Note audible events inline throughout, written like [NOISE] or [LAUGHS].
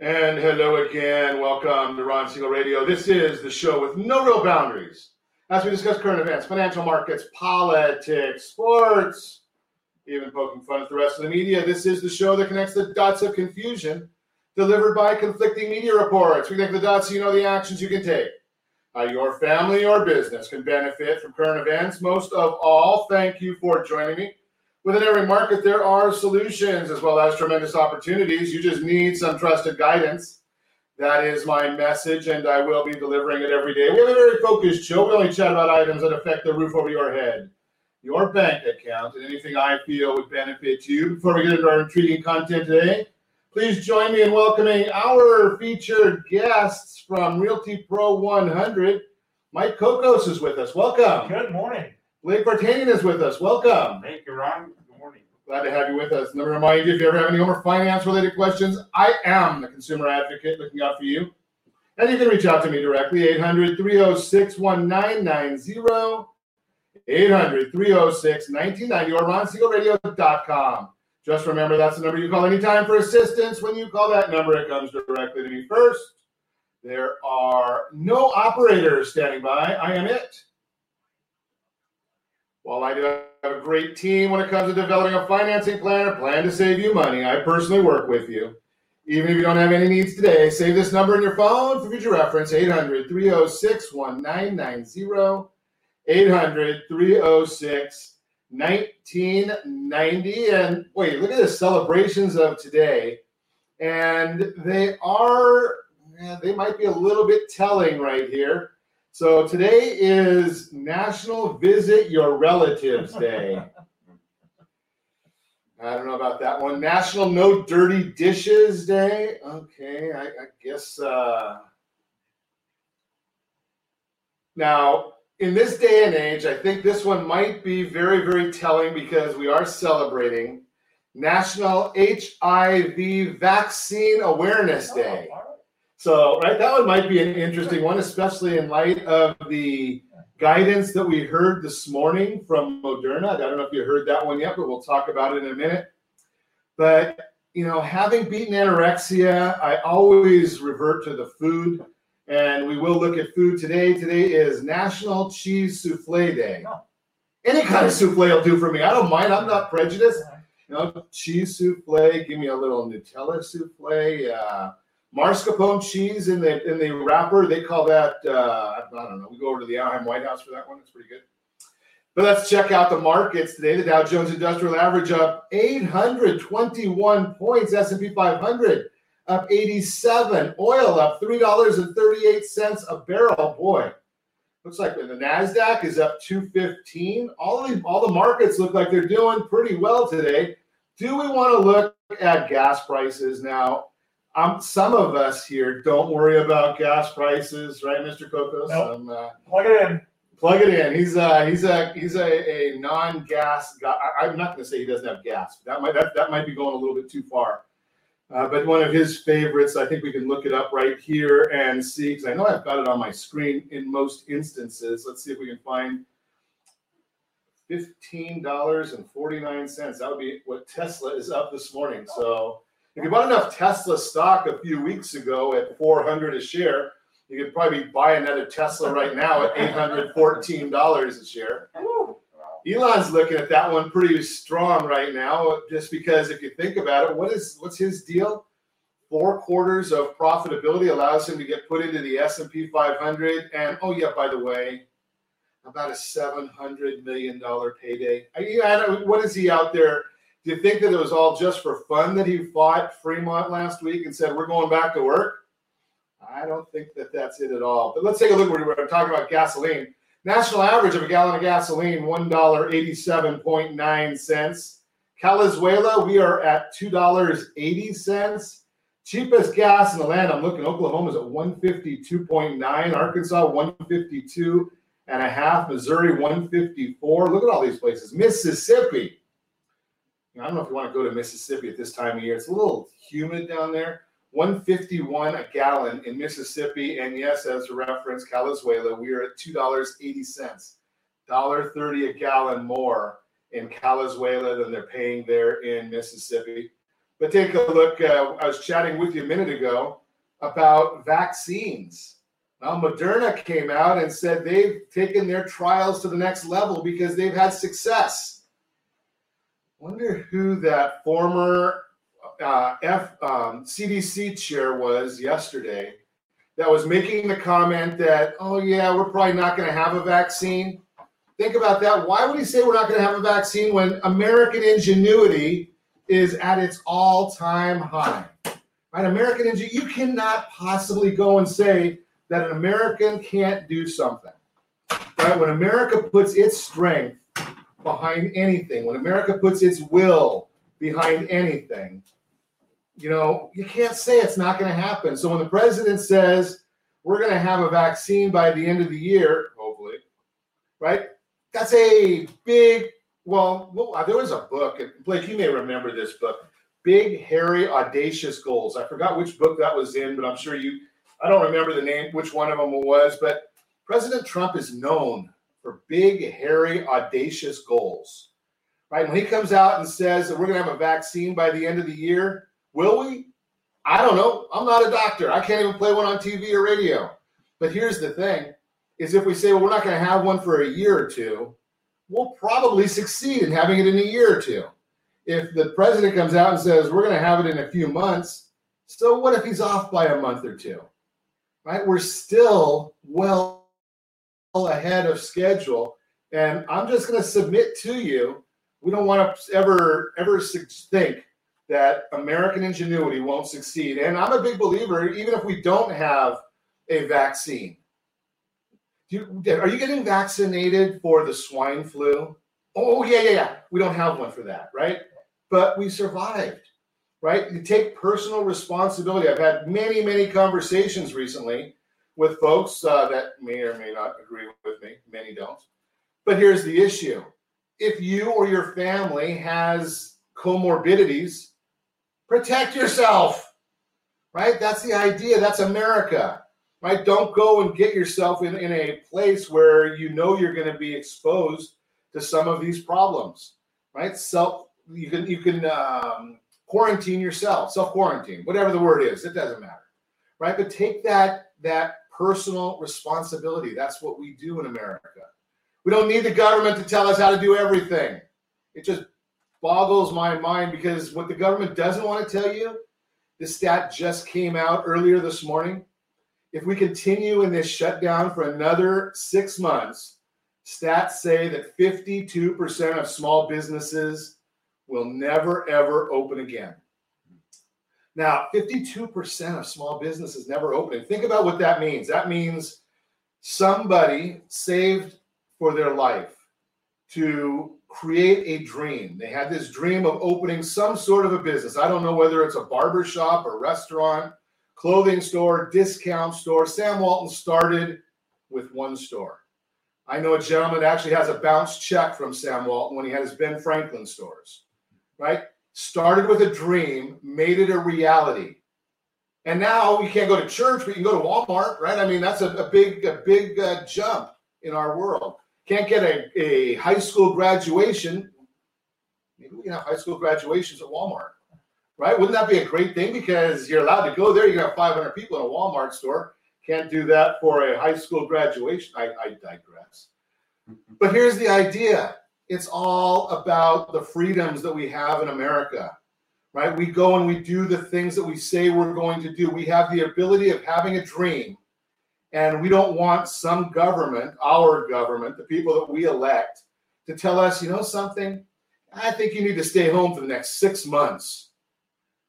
And hello again. Welcome to Ron Siegel Radio. This is the show with no real boundaries as we discuss current events, financial markets, politics, sports, even poking fun at the rest of the media. This is the show that connects the dots of confusion delivered by conflicting media reports. We connect the dots so you know the actions you can take. How your family or business can benefit from current events. Most of all, thank you for joining me. Within every market, there are solutions as well as tremendous opportunities. You just need some trusted guidance. That is my message, and I will be delivering it every day. We have a very focused show. We only chat about items that affect the roof over your head, your bank account, and anything I feel would benefit you. Before we get into our intriguing content today, please join me in welcoming our featured guests from Realty Pro 100. Mike Cocos is with us. Welcome. Good morning. Blake Vartanian is with us. Welcome. Thank you, Ron. Good morning. Glad to have you with us. Let me remind you if you ever have any home or finance related questions, I am the consumer advocate looking out for you. And you can reach out to me directly, 800 306 1990, 800 306 1990, or ronsiegelradio.com. Just remember that's the number you call anytime for assistance. When you call that number, it comes directly to me first. There are no operators standing by. I am it. While I do have a great team when it comes to developing a financing plan or plan to save you money, I personally work with you. Even if you don't have any needs today, save this number in your phone for future reference 800 306 1990. 800 306 1990. And wait, look at the celebrations of today. And they are, they might be a little bit telling right here. So today is National Visit Your Relatives Day. [LAUGHS] I don't know about that one. National No Dirty Dishes Day. Okay, I, I guess. Uh... Now, in this day and age, I think this one might be very, very telling because we are celebrating National HIV Vaccine Awareness Day. So, right, that one might be an interesting one, especially in light of the guidance that we heard this morning from Moderna. I don't know if you heard that one yet, but we'll talk about it in a minute. But, you know, having beaten anorexia, I always revert to the food, and we will look at food today. Today is National Cheese Souffle Day. Any kind of souffle will do for me. I don't mind. I'm not prejudiced. You know, cheese souffle, give me a little Nutella souffle. Uh, mascarpone cheese in the in the wrapper. They call that uh, I don't know. We go over to the Anaheim White House for that one. It's pretty good. But let's check out the markets today. The Dow Jones Industrial Average up 821 points. S&P 500 up 87. Oil up three dollars and 38 cents a barrel. Boy, looks like the Nasdaq is up 215. All the all the markets look like they're doing pretty well today. Do we want to look at gas prices now? Um, some of us here don't worry about gas prices, right, Mr. Cocos? Nope. Um, uh, Plug it in. plug it in. He's uh, he's a he's a, a non-gas guy. I, I'm not going to say he doesn't have gas. That might that, that might be going a little bit too far. Uh, but one of his favorites, I think we can look it up right here and see because I know I've got it on my screen in most instances. Let's see if we can find fifteen dollars and forty nine cents. That would be what Tesla is up this morning. So if you bought enough Tesla stock a few weeks ago at 400 a share, you could probably buy another Tesla right now at $814 a share. Elon's looking at that one pretty strong right now, just because if you think about it, what is what's his deal? Four quarters of profitability allows him to get put into the S and P 500. And oh yeah, by the way, about a seven hundred million dollar payday. I, you I what is he out there? Do you think that it was all just for fun that he fought Fremont last week and said we're going back to work? I don't think that that's it at all. But let's take a look. We're, we're talking about gasoline. National average of a gallon of gasoline one dollar eighty seven point nine cents. Calizuela, we are at two dollars eighty cents. Cheapest gas in the land. I'm looking. At fifty two point nine. Arkansas one fifty two and a half. Missouri 154. Look at all these places. Mississippi. I don't know if you want to go to Mississippi at this time of year. It's a little humid down there. 151 a gallon in Mississippi. And yes, as a reference, Calizuela, we are at $2.80. $1.30 a gallon more in Calizuela than they're paying there in Mississippi. But take a look. Uh, I was chatting with you a minute ago about vaccines. Well, Moderna came out and said they've taken their trials to the next level because they've had success. I wonder who that former uh, F um, CDC chair was yesterday that was making the comment that, oh yeah, we're probably not going to have a vaccine. Think about that. Why would he say we're not going to have a vaccine when American ingenuity is at its all-time high? Right, American ingenuity. You cannot possibly go and say that an American can't do something. Right? When America puts its strength behind anything, when America puts its will behind anything, you know, you can't say it's not going to happen. So when the president says we're going to have a vaccine by the end of the year, hopefully, right? That's a big, well, well uh, there was a book, and Blake, you may remember this book, Big, Hairy, Audacious Goals. I forgot which book that was in, but I'm sure you, I don't remember the name, which one of them was, but President Trump is known for big, hairy, audacious goals. Right? When he comes out and says that we're going to have a vaccine by the end of the year, will we? I don't know. I'm not a doctor. I can't even play one on TV or radio. But here's the thing is if we say, well, we're not going to have one for a year or two, we'll probably succeed in having it in a year or two. If the president comes out and says, we're going to have it in a few months, so what if he's off by a month or two? Right? We're still well ahead of schedule. And I'm just going to submit to you, we don't want to ever ever think that American ingenuity won't succeed. And I'm a big believer, even if we don't have a vaccine. You, are you getting vaccinated for the swine flu? Oh, yeah, yeah, yeah. We don't have one for that, right? But we survived, right? You take personal responsibility. I've had many, many conversations recently with folks uh, that may or may not agree with me. Many don't. But here's the issue if you or your family has comorbidities, protect yourself, right? That's the idea. That's America, right? Don't go and get yourself in, in a place where you know you're going to be exposed to some of these problems, right? Self, you can, you can um, quarantine yourself, self quarantine, whatever the word is, it doesn't matter, right? But take that, that personal responsibility. That's what we do in America. We don't need the government to tell us how to do everything. It just boggles my mind because what the government doesn't want to tell you, the stat just came out earlier this morning. If we continue in this shutdown for another six months, stats say that 52% of small businesses will never, ever open again. Now, 52% of small businesses never opening. Think about what that means. That means somebody saved for their life to create a dream. They had this dream of opening some sort of a business. I don't know whether it's a barber shop, a restaurant, clothing store, discount store. Sam Walton started with one store. I know a gentleman actually has a bounce check from Sam Walton when he had his Ben Franklin stores, right? Started with a dream, made it a reality. And now you can't go to church, but you can go to Walmart, right? I mean, that's a, a big, a big uh, jump in our world. Can't get a, a high school graduation. Maybe we can have high school graduations at Walmart, right? Wouldn't that be a great thing? Because you're allowed to go there. You can have 500 people in a Walmart store. Can't do that for a high school graduation. I, I digress. But here's the idea it's all about the freedoms that we have in America, right? We go and we do the things that we say we're going to do. We have the ability of having a dream And we don't want some government, our government, the people that we elect, to tell us, you know something, I think you need to stay home for the next six months,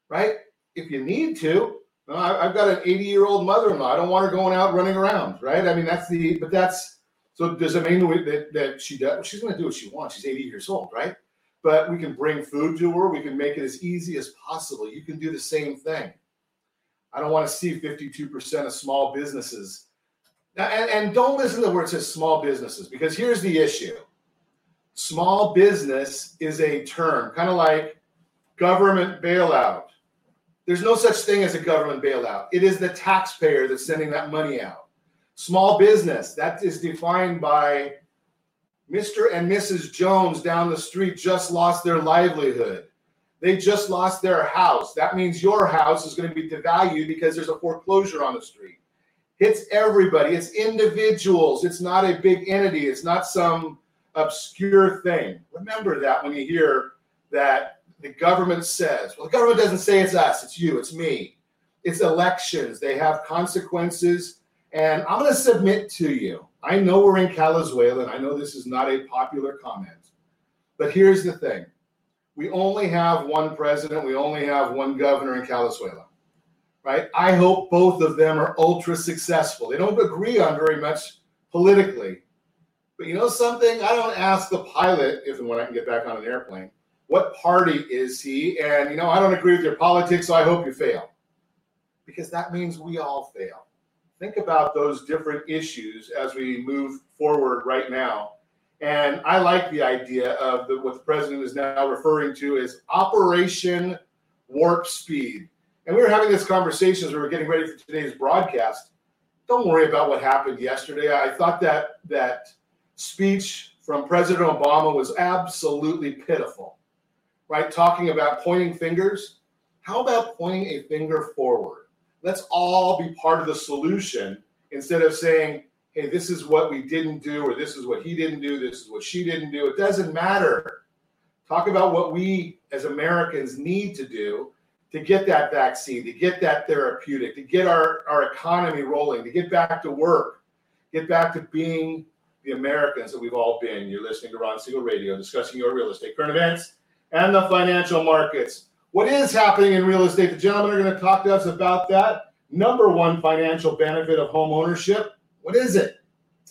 right? If you need to. I've got an 80 year old mother in law. I don't want her going out running around, right? I mean, that's the, but that's, so does it mean that, that she does? She's going to do what she wants. She's 80 years old, right? But we can bring food to her. We can make it as easy as possible. You can do the same thing. I don't want to see 52% of small businesses. And, and don't listen to where it says small businesses because here's the issue small business is a term, kind of like government bailout. There's no such thing as a government bailout. It is the taxpayer that's sending that money out. Small business, that is defined by Mr. and Mrs. Jones down the street just lost their livelihood. They just lost their house. That means your house is going to be devalued because there's a foreclosure on the street. It's everybody, it's individuals. It's not a big entity, it's not some obscure thing. Remember that when you hear that the government says, well, the government doesn't say it's us, it's you, it's me. It's elections, they have consequences. And I'm going to submit to you. I know we're in Calizuela, and I know this is not a popular comment. But here's the thing we only have one president, we only have one governor in Calizuela right? I hope both of them are ultra successful. They don't agree on very much politically. But you know something? I don't ask the pilot if and when I can get back on an airplane, what party is he? And you know, I don't agree with your politics, so I hope you fail. Because that means we all fail. Think about those different issues as we move forward right now. And I like the idea of the, what the president is now referring to as Operation Warp Speed and we were having this conversation as we were getting ready for today's broadcast. Don't worry about what happened yesterday. I thought that that speech from President Obama was absolutely pitiful, right? Talking about pointing fingers. How about pointing a finger forward? Let's all be part of the solution instead of saying, hey, this is what we didn't do, or this is what he didn't do, this is what she didn't do. It doesn't matter. Talk about what we as Americans need to do to get that vaccine, to get that therapeutic, to get our, our economy rolling, to get back to work, get back to being the Americans that we've all been. You're listening to Ron Siegel Radio, discussing your real estate, current events, and the financial markets. What is happening in real estate? The gentlemen are going to talk to us about that. Number one financial benefit of home ownership. What is it?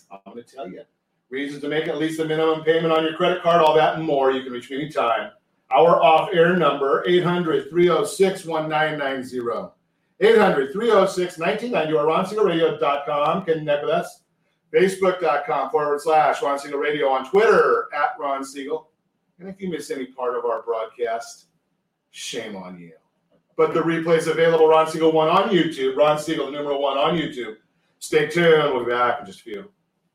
I'm going to tell you. Reasons to make at least the minimum payment on your credit card, all that and more. You can reach me anytime our off air number, 800 306 1990. 800 306 1990 or ronsiegelradio.com. Connect with us. Facebook.com forward slash Ron Siegel Radio on Twitter at Ron Siegel. And if you miss any part of our broadcast, shame on you. But the replay is available, Ron Siegel 1 on YouTube, Ron Siegel numeral 1 on YouTube. Stay tuned. We'll be back in just a few.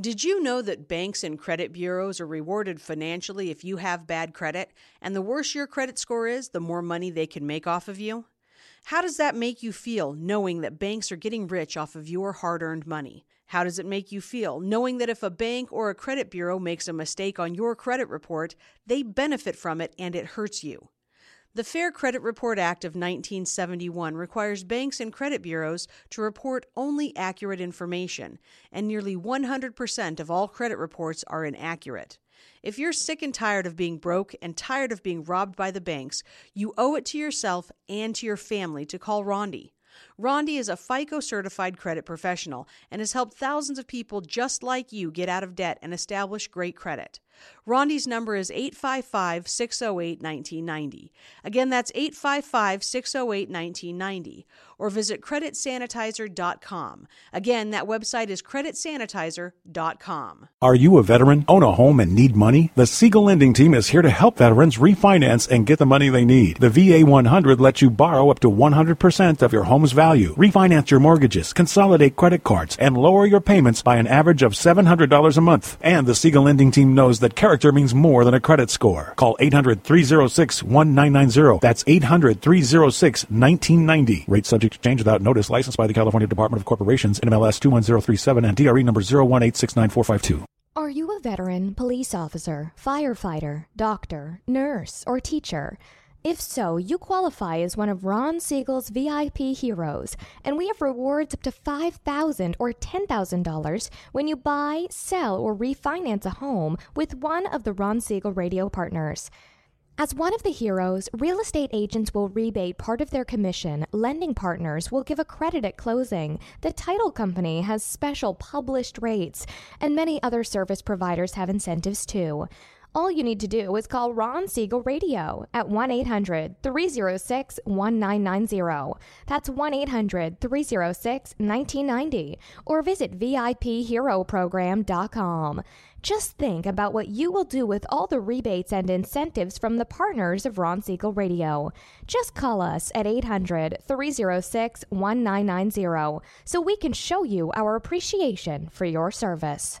Did you know that banks and credit bureaus are rewarded financially if you have bad credit? And the worse your credit score is, the more money they can make off of you? How does that make you feel knowing that banks are getting rich off of your hard earned money? How does it make you feel knowing that if a bank or a credit bureau makes a mistake on your credit report, they benefit from it and it hurts you? The Fair Credit Report Act of 1971 requires banks and credit bureaus to report only accurate information, and nearly 100% of all credit reports are inaccurate. If you're sick and tired of being broke and tired of being robbed by the banks, you owe it to yourself and to your family to call Rondi. Rondi is a FICO certified credit professional and has helped thousands of people just like you get out of debt and establish great credit. Rondi's number is 855 608 1990. Again, that's 855 608 1990. Or visit creditsanitizer.com. Again, that website is creditsanitizer.com. Are you a veteran, own a home, and need money? The Siegel Lending Team is here to help veterans refinance and get the money they need. The VA 100 lets you borrow up to 100% of your home's value, refinance your mortgages, consolidate credit cards, and lower your payments by an average of $700 a month. And the Siegel Lending Team knows that character means more than a credit score. Call 800 306 1990. That's 800 306 1990. Rate subject to change without notice. Licensed by the California Department of Corporations, NMLS 21037, and DRE number 018694552. Are you a veteran, police officer, firefighter, doctor, nurse, or teacher? If so, you qualify as one of Ron Siegel's VIP heroes, and we have rewards up to 5,000 or $10,000 when you buy, sell, or refinance a home with one of the Ron Siegel radio partners. As one of the heroes, real estate agents will rebate part of their commission, lending partners will give a credit at closing, the title company has special published rates, and many other service providers have incentives too. All you need to do is call Ron Siegel Radio at 1 800 306 1990. That's 1 800 306 1990. Or visit VIPHeroProgram.com. Just think about what you will do with all the rebates and incentives from the partners of Ron Siegel Radio. Just call us at 800 306 1990 so we can show you our appreciation for your service.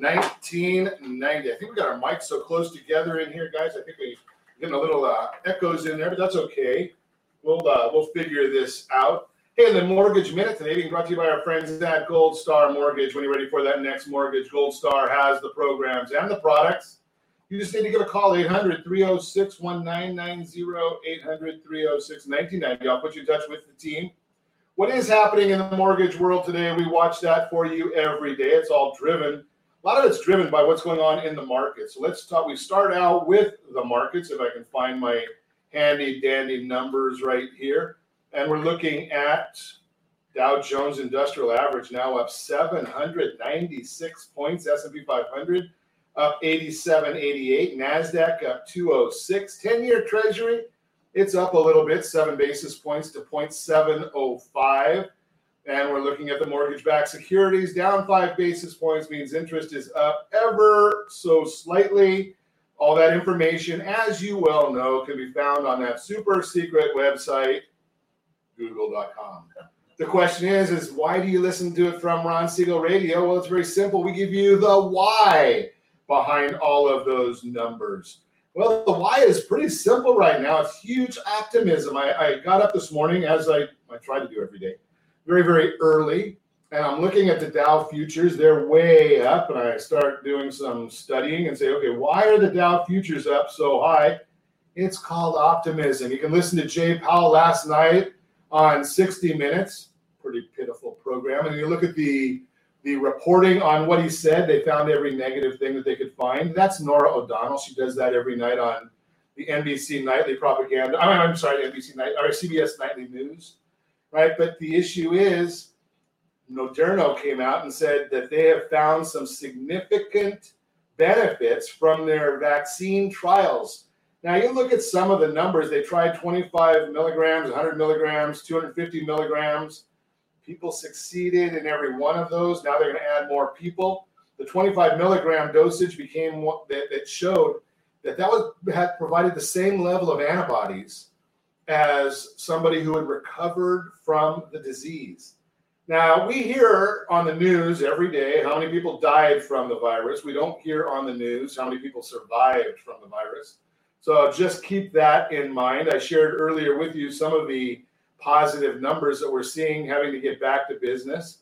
1990. I think we got our mics so close together in here, guys. I think we're getting a little uh, echoes in there, but that's okay. We'll uh, we'll figure this out. Hey, and the mortgage minute today being brought to you by our friends at Gold Star Mortgage. When you're ready for that next mortgage, Gold Star has the programs and the products. You just need to give a call 800 306 1990, 800 306 1990. I'll put you in touch with the team. What is happening in the mortgage world today? We watch that for you every day. It's all driven a lot of it's driven by what's going on in the market. So let's talk. We start out with the markets. If I can find my handy dandy numbers right here, and we're looking at Dow Jones Industrial Average now up 796 points. S&P 500 up 87.88. Nasdaq up 206. 10-year Treasury it's up a little bit, seven basis points to 0.705. And we're looking at the mortgage backed securities down five basis points means interest is up ever so slightly. All that information, as you well know, can be found on that super secret website, google.com. The question is, is why do you listen to it from Ron Siegel Radio? Well, it's very simple. We give you the why behind all of those numbers. Well, the why is pretty simple right now. It's huge optimism. I, I got up this morning, as I, I try to do every day very, very early. And I'm looking at the Dow futures, they're way up. And I start doing some studying and say, okay, why are the Dow futures up so high? It's called optimism. You can listen to Jay Powell last night on 60 Minutes, pretty pitiful program. And you look at the the reporting on what he said, they found every negative thing that they could find. That's Norah O'Donnell. She does that every night on the NBC Nightly Propaganda. I'm sorry, NBC Night or CBS Nightly News right? But the issue is, Moderna came out and said that they have found some significant benefits from their vaccine trials. Now, you look at some of the numbers, they tried 25 milligrams, 100 milligrams, 250 milligrams. People succeeded in every one of those. Now they're going to add more people. The 25 milligram dosage became what that, that showed that that was had provided the same level of antibodies as somebody who had recovered from the disease. Now, we hear on the news every day how many people died from the virus. We don't hear on the news how many people survived from the virus. So just keep that in mind. I shared earlier with you some of the positive numbers that we're seeing having to get back to business.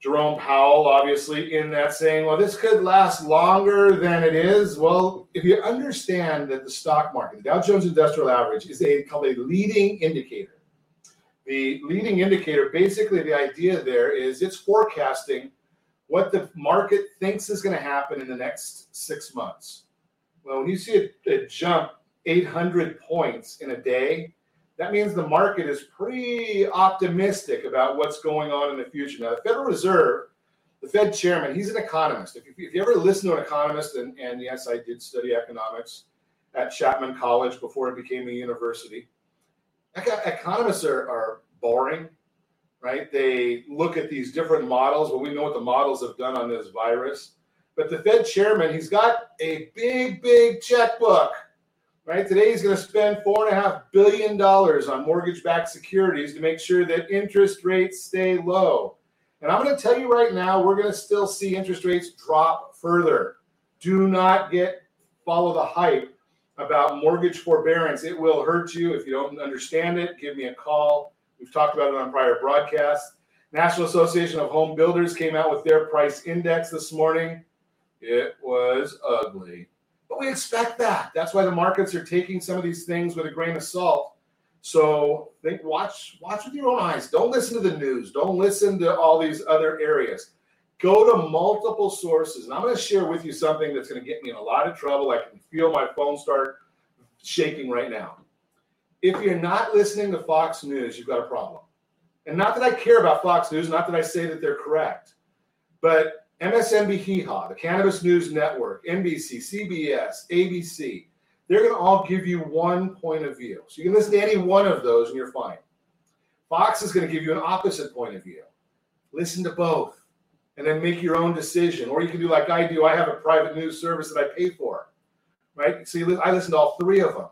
Jerome Powell, obviously, in that saying, well, this could last longer than it is. Well, if you understand that the stock market, the Dow Jones Industrial Average, is a called a leading indicator. The leading indicator, basically, the idea there is it's forecasting what the market thinks is going to happen in the next six months. Well, when you see a, a jump 800 points in a day, that means the market is pretty optimistic about what's going on in the future. Now, the Federal Reserve, the Fed chairman, he's an economist. If you, if you ever listen to an economist, and, and yes, I did study economics at Chapman College before it became a university. Economists are, are boring, right? They look at these different models. Well, we know what the models have done on this virus. But the Fed chairman, he's got a big, big checkbook right? Today he's going to spend four and a half billion dollars on mortgage-backed securities to make sure that interest rates stay low. And I'm going to tell you right now, we're going to still see interest rates drop further. Do not get follow the hype about mortgage forbearance. It will hurt you if you don't understand it. Give me a call. We've talked about it on prior broadcasts. National Association of Home Builders came out with their price index this morning. It was ugly. But we expect that. That's why the markets are taking some of these things with a grain of salt. So think watch watch with your own eyes. Don't listen to the news. Don't listen to all these other areas. Go to multiple sources. And I'm going to share with you something that's going to get me in a lot of trouble. I can feel my phone start shaking right now. If you're not listening to Fox News, you've got a problem. And not that I care about Fox News, not that I say that they're correct, but MSNBC, the Cannabis News Network, NBC, CBS, ABC, they're going to all give you one point of view. So you can listen to any one of those and you're fine. Fox is going to give you an opposite point of view. Listen to both and then make your own decision. Or you can do like I do. I have a private news service that I pay for, right? So I listen to all three of them.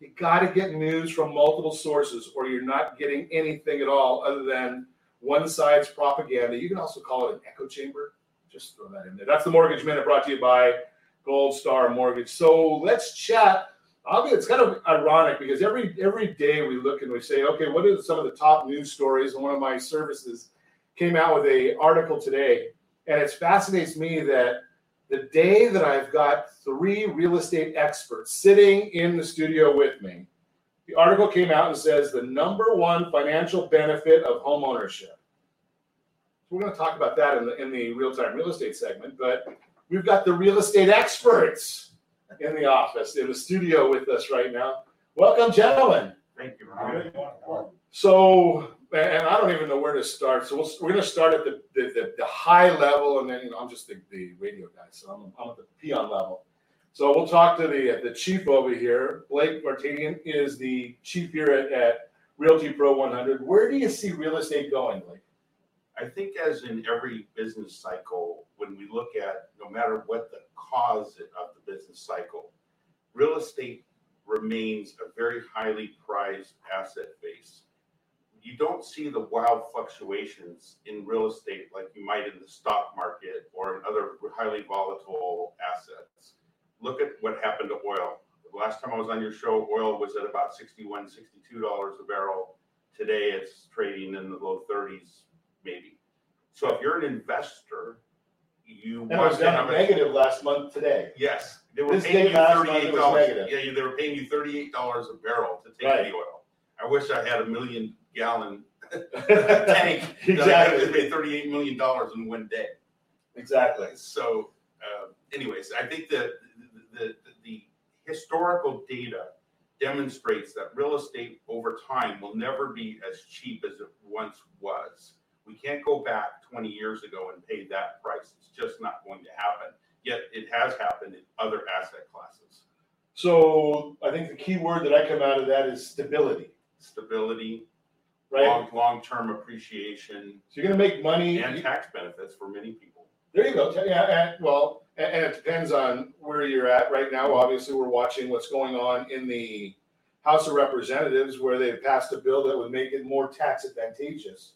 You got to get news from multiple sources or you're not getting anything at all other than one side's propaganda. You can also call it an echo chamber just throw that in there. That's the Mortgage Minute brought to you by Gold Star Mortgage. So let's chat. It's kind of ironic because every every day we look and we say, okay, what are some of the top news stories? And one of my services came out with a article today, and it fascinates me that the day that I've got three real estate experts sitting in the studio with me, the article came out and says the number one financial benefit of home ownership we're going to talk about that in the in the real time real estate segment. But we've got the real estate experts in the office in the studio with us right now. Welcome, gentlemen. Thank you. So, and I don't even know where to start. So we we are going to start at the, the, the, the, high level, and then you know I'm just the, the radio guy, so I'm, I'm at the peon level. So we'll talk to the the chief over here. Blake Vartanian is the chief here at, at Realty Pro 100. Where do you see real estate going, Blake? I think, as in every business cycle, when we look at no matter what the cause of the business cycle, real estate remains a very highly prized asset base. You don't see the wild fluctuations in real estate like you might in the stock market or in other highly volatile assets. Look at what happened to oil. The last time I was on your show, oil was at about $61, $62 a barrel. Today it's trading in the low 30s, maybe. So if you're an investor, you and was down negative last month today. Yes, they were this paying you thirty-eight dollars. Yeah, they were paying you thirty-eight dollars a barrel to take right. the oil. I wish I had a million gallon [LAUGHS] [LAUGHS] tank exactly. that I pay thirty-eight million dollars in one day. Exactly. So, uh, anyways, I think that the, the, the historical data demonstrates that real estate over time will never be as cheap as it once was. We can't go back 20 years ago and pay that price. It's just not going to happen. Yet it has happened in other asset classes. So I think the key word that I come out of that is stability. Stability, right? Long, long-term appreciation. So you're going to make money and tax benefits for many people. There you go. Yeah, and, well, and, and it depends on where you're at right now. Obviously, we're watching what's going on in the House of Representatives, where they've passed a bill that would make it more tax advantageous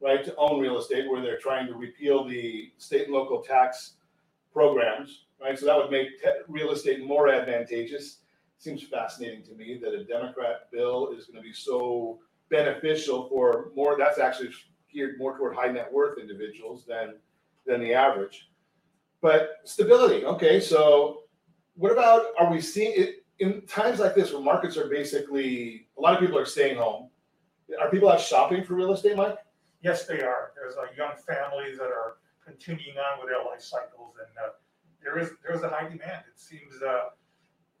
right, to own real estate where they're trying to repeal the state and local tax programs, right? So that would make te- real estate more advantageous. Seems fascinating to me that a Democrat bill is going to be so beneficial for more. That's actually geared more toward high net worth individuals than than the average. But stability, okay. So, what about are we seeing it in times like this where markets are basically a lot of people are staying home? Are people out shopping for real estate, Mike? Yes, they are. There's uh, young families that are continuing on with their life cycles, and uh, there is there's a high demand. It seems uh,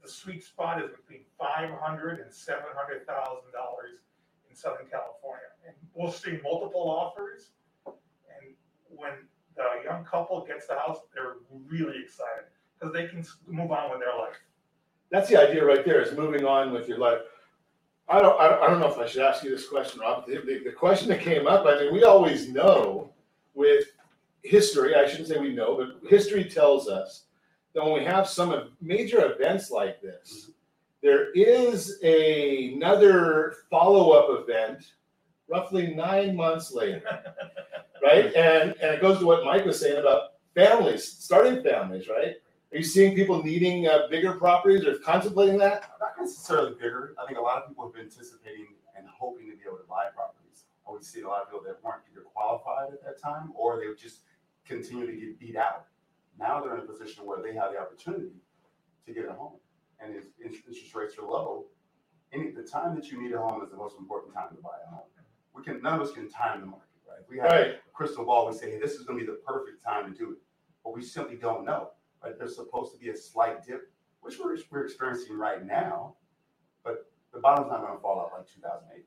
the sweet spot is between five hundred and seven hundred thousand dollars in Southern California, and we'll see multiple offers. And when the young couple gets the house, they're really excited because they can move on with their life. That's the idea right there is moving on with your life. I don't, I don't, know if I should ask you this question, Rob. The, the, the question that came up, I mean, we always know with history, I shouldn't say we know, but history tells us that when we have some major events like this, there is a, another follow up event roughly nine months later, right? [LAUGHS] And, and it goes to what Mike was saying about families, starting families, right? Are you seeing people needing uh, bigger properties or contemplating that? Not necessarily bigger. I think a lot of people have been anticipating and hoping to be able to buy properties. I would see a lot of people that weren't either qualified at that time or they would just continue to get beat out. Now they're in a position where they have the opportunity to get a home, and if interest rates are low, any the time that you need a home is the most important time to buy a home. We can none of us can time the market, right? If we have Right. a crystal ball, we say, hey, this is going to be the perfect time to do it, but we simply don't know. Right? There's supposed to be a slight dip, which we're we're experiencing right now, but the bottom's not going to fall out like 2008.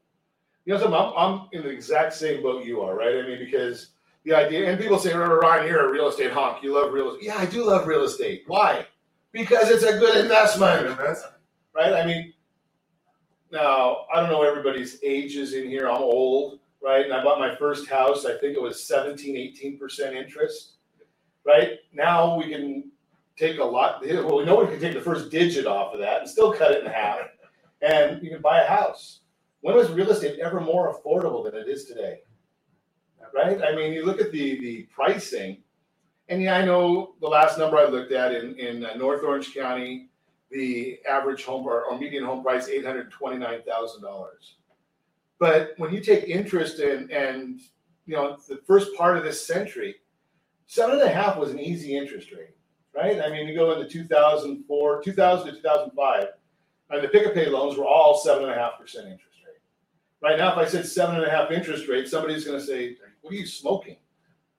You know, something, I'm, I'm in the exact same boat you are, right? I mean, because the idea, and people say, remember, Ryan, you're a real estate honk. You love real estate. Yeah, I do love real estate. Why? Because it's a good investment, right? I mean, now, I don't know everybody's ages in here. I'm old, right? And I bought my first house, I think it was 17, 18% interest, right? Now we can take a lot, well, no one can take the first digit off of that and still cut it in half, [LAUGHS] and you can buy a house. When was real estate ever more affordable than it is today? Right? I mean, you look at the the pricing, and yeah, I know the last number I looked at in in uh, North Orange County, the average home or, or median home price eight hundred twenty nine thousand dollars. But when you take interest in and you know the first part of this century, seven and a half was an easy interest rate, right? I mean, you go into two thousand four, two thousand to two thousand five, and the pick and pay loans were all seven and a half percent interest rate. Right now, if I said seven and a half interest rate, somebody's going to say, "What are you smoking?"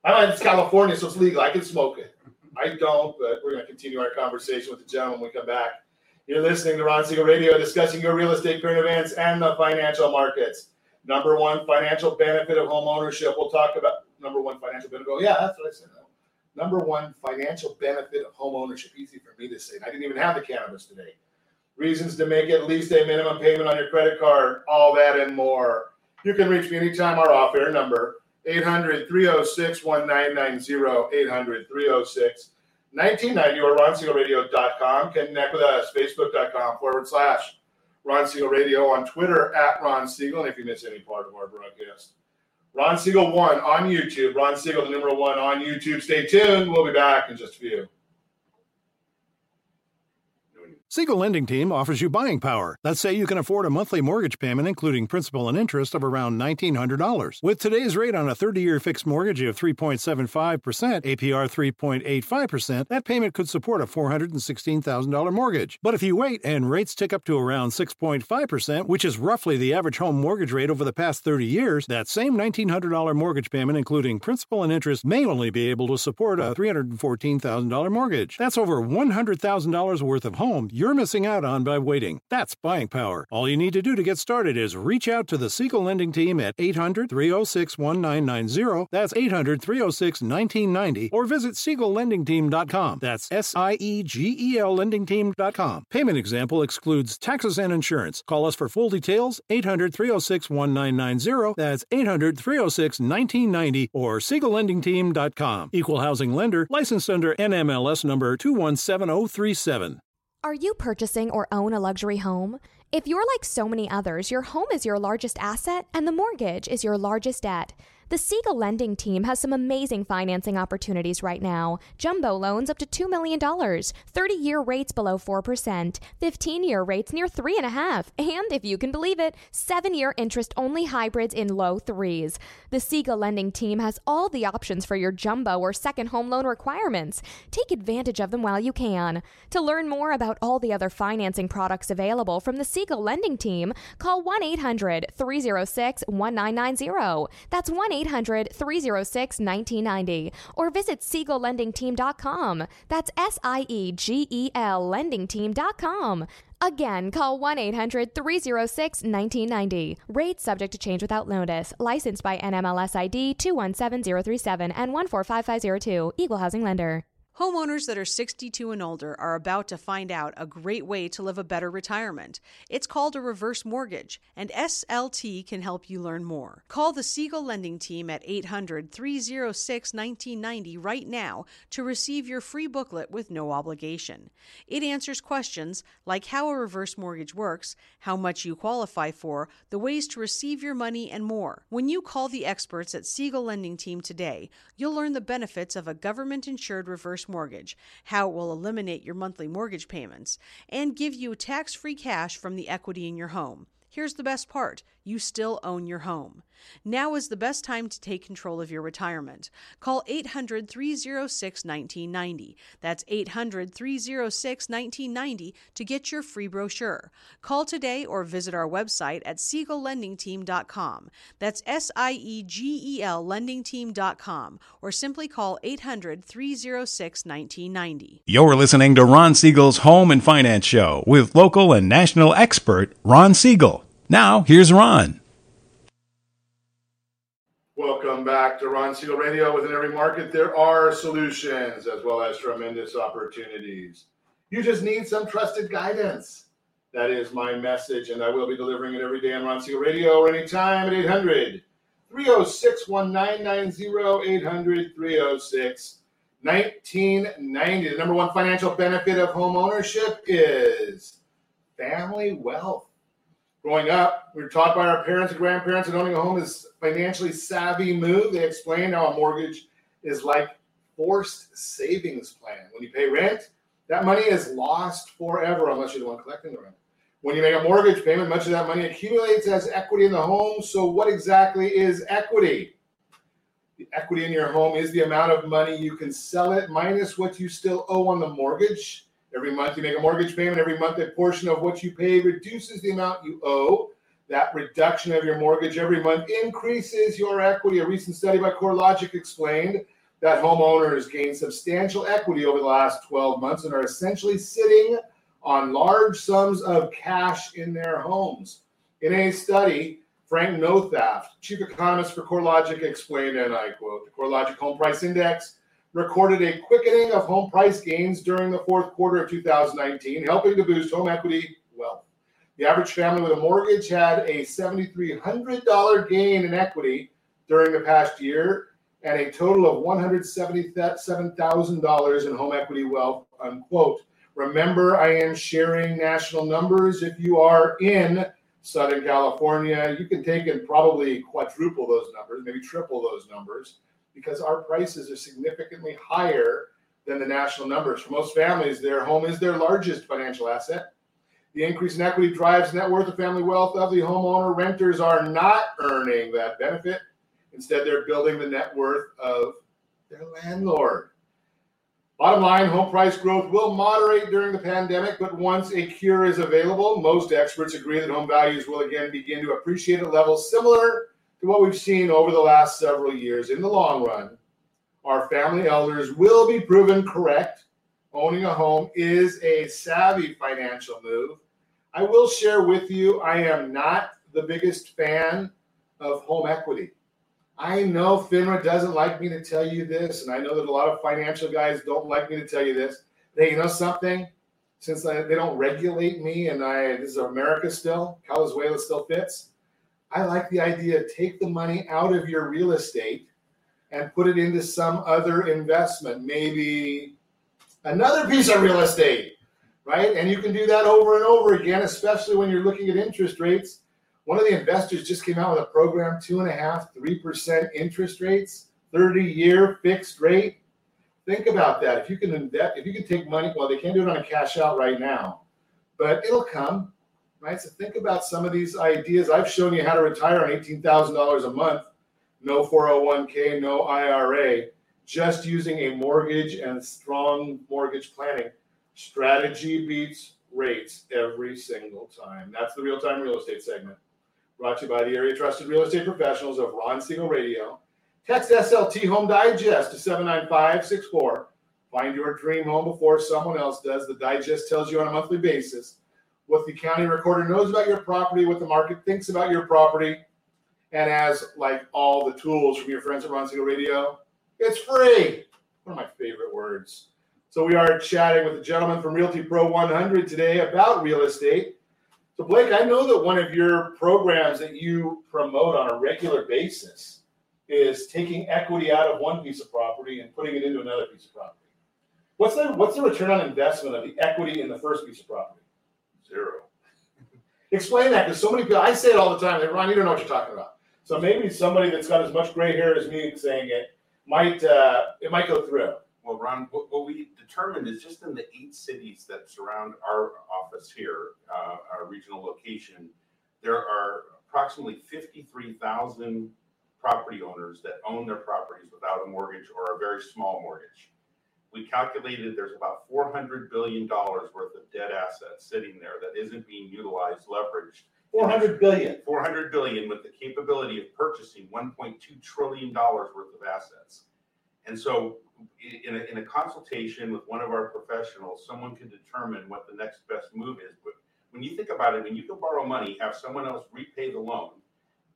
I mean, it's California, so it's legal. I can smoke it. I don't, but we're going to continue our conversation with the gentleman when we come back. You're listening to Ron Siegel Radio, discussing your real estate current events and the financial markets. Number one financial benefit of home ownership. We'll talk about number one financial benefit. Oh, yeah, that's what I said. Number one financial benefit of home ownership. Easy for me to say. I didn't even have the cannabis today. Reasons to make at least a minimum payment on your credit card. All that and more. You can reach me anytime. Our off air number 800 306 1990. 800 306 1990 or ronsiegelradio.com. Connect with us. Facebook.com forward slash Ron Siegel Radio on Twitter at Ron Siegel. And if you miss any part of our broadcast, Ron Siegel 1 on YouTube. Ron Siegel, the number one on YouTube. Stay tuned. We'll be back in just a few. Siegel Lending Team offers you buying power. Let's say you can afford a monthly mortgage payment, including principal and interest, of around $1,900. With today's rate on a 30 year fixed mortgage of 3.75%, APR 3.85%, that payment could support a $416,000 mortgage. But if you wait and rates tick up to around 6.5%, which is roughly the average home mortgage rate over the past 30 years, that same $1,900 mortgage payment, including principal and interest, may only be able to support a $314,000 mortgage. That's over $100,000 worth of home you're missing out on by waiting. That's buying power. All you need to do to get started is reach out to the Siegel Lending Team at 800 306 1990. That's 800 306 1990. Or visit SiegelLendingTeam.com. That's S I E G E L LendingTeam.com. Payment example excludes taxes and insurance. Call us for full details 800 306 1990. That's 800 306 1990 or SiegelLendingTeam.com. Equal housing lender licensed under NMLS number 217037. Are you purchasing or own a luxury home? If you're like so many others, your home is your largest asset and the mortgage is your largest debt. The Siegel lending team has some amazing financing opportunities right now. Jumbo loans up to $2 million, 30 year rates below 4%, 15 year rates near 3.5, and if you can believe it, 7 year interest only hybrids in low threes. The Siegel lending team has all the options for your jumbo or second home loan requirements. Take advantage of them while you can. To learn more about all the other financing products available from the Siegel lending team, call 1 800 306 1990. That's 1 800 306 1990 or visit SiegelLendingTeam.com. That's S I E G E L LendingTeam.com. Again, call 1 800 306 1990. Rates subject to change without notice. Licensed by NMLS ID 217037 and 145502. Equal Housing Lender. Homeowners that are 62 and older are about to find out a great way to live a better retirement. It's called a reverse mortgage, and SLT can help you learn more. Call the Siegel Lending Team at 800 306 1990 right now to receive your free booklet with no obligation. It answers questions like how a reverse mortgage works, how much you qualify for, the ways to receive your money, and more. When you call the experts at Siegel Lending Team today, you'll learn the benefits of a government insured reverse mortgage, how it will eliminate your monthly mortgage payments, and give you tax free cash from the equity in your home. Here's the best part you still own your home. Now is the best time to take control of your retirement. Call 800 306 1990. That's 800 306 1990 to get your free brochure. Call today or visit our website at SiegelLendingTeam.com. That's S I E G E L LendingTeam.com or simply call 800 306 1990. You're listening to Ron Siegel's Home and Finance Show with local and national expert Ron Siegel. Now, here's Ron. Welcome back to Ron Siegel Radio. Within every market, there are solutions as well as tremendous opportunities. You just need some trusted guidance. That is my message, and I will be delivering it every day on Ron Siegel Radio or anytime at 800 306 1990. 800 306 1990. The number one financial benefit of home ownership is family wealth. Growing up, we were taught by our parents and grandparents that owning a home is financially savvy move. They explained how a mortgage is like forced savings plan. When you pay rent, that money is lost forever unless you're the one collecting the rent. When you make a mortgage payment, much of that money accumulates as equity in the home. So, what exactly is equity? The equity in your home is the amount of money you can sell it minus what you still owe on the mortgage. Every month you make a mortgage payment, every month a portion of what you pay reduces the amount you owe. That reduction of your mortgage every month increases your equity. A recent study by CoreLogic explained that homeowners gained substantial equity over the last 12 months and are essentially sitting on large sums of cash in their homes. In a study, Frank Nothaft, chief economist for CoreLogic, explained, and I quote, the CoreLogic Home Price Index recorded a quickening of home price gains during the fourth quarter of 2019, helping to boost home equity wealth. The average family with a mortgage had a $7,300 gain in equity during the past year and a total of $177,000 in home equity wealth, unquote. Remember, I am sharing national numbers. If you are in Southern California, you can take and probably quadruple those numbers, maybe triple those numbers because our prices are significantly higher than the national numbers. For most families, their home is their largest financial asset. The increase in equity drives net worth of family wealth of the homeowner. Renters are not earning that benefit. Instead, they're building the net worth of their landlord. Bottom line, home price growth will moderate during the pandemic, but once a cure is available, most experts agree that home values will again begin to appreciate at levels similar what we've seen over the last several years. In the long run, our family elders will be proven correct. Owning a home is a savvy financial move. I will share with you, I am not the biggest fan of home equity. I know FINRA doesn't like me to tell you this, and I know that a lot of financial guys don't like me to tell you this. They, you know something? Since I, they don't regulate me, and I this is America still, Venezuela still fits. I like the idea take the money out of your real estate and put it into some other investment, maybe another piece of real estate. right? And you can do that over and over again, especially when you're looking at interest rates. One of the investors just came out with a program, two and a half, three percent interest rates, 30 year fixed rate. Think about that. If you can invest, if you can take money, well, they can't do it on a cash out right now, but it'll come, right? So think about some of these ideas. I've shown you how to retire on $18,000 a month, no 401k, no IRA, just using a mortgage and strong mortgage planning. Strategy beats rates every single time. That's the real time real estate segment. Brought to you by the area trusted real estate professionals of Ron Siegel Radio. Text SLT Home Digest to 79564. Find your dream home before someone else does. The digest tells you on a monthly basis what the county recorder knows about your property, what the market thinks about your property. And as like all the tools from your friends at Ron Siegel Radio, it's free. One of my favorite words. So we are chatting with a gentleman from Realty Pro 100 today about real estate. So Blake, I know that one of your programs that you promote on a regular basis is taking equity out of one piece of property and putting it into another piece of property. What's the what's the return on investment of the equity in the first piece of property? Zero. Explain that because so many people I say it all the time. Like, Ron, you don't know what you're talking about. So maybe somebody that's got as much gray hair as me saying it might uh, it might go through. Well, Ron, what, what we determined is just in the eight cities that surround our office here, uh, our regional location, there are approximately 53,000 property owners that own their properties without a mortgage or a very small mortgage. We calculated there's about $400 billion worth of debt assets sitting there that isn't being utilized, leveraged. 400 billion. 400 billion with the capability of purchasing 1.2 trillion dollars worth of assets. And so in a, in a consultation with one of our professionals, someone can determine what the next best move is. But when you think about it, when you can borrow money, have someone else repay the loan,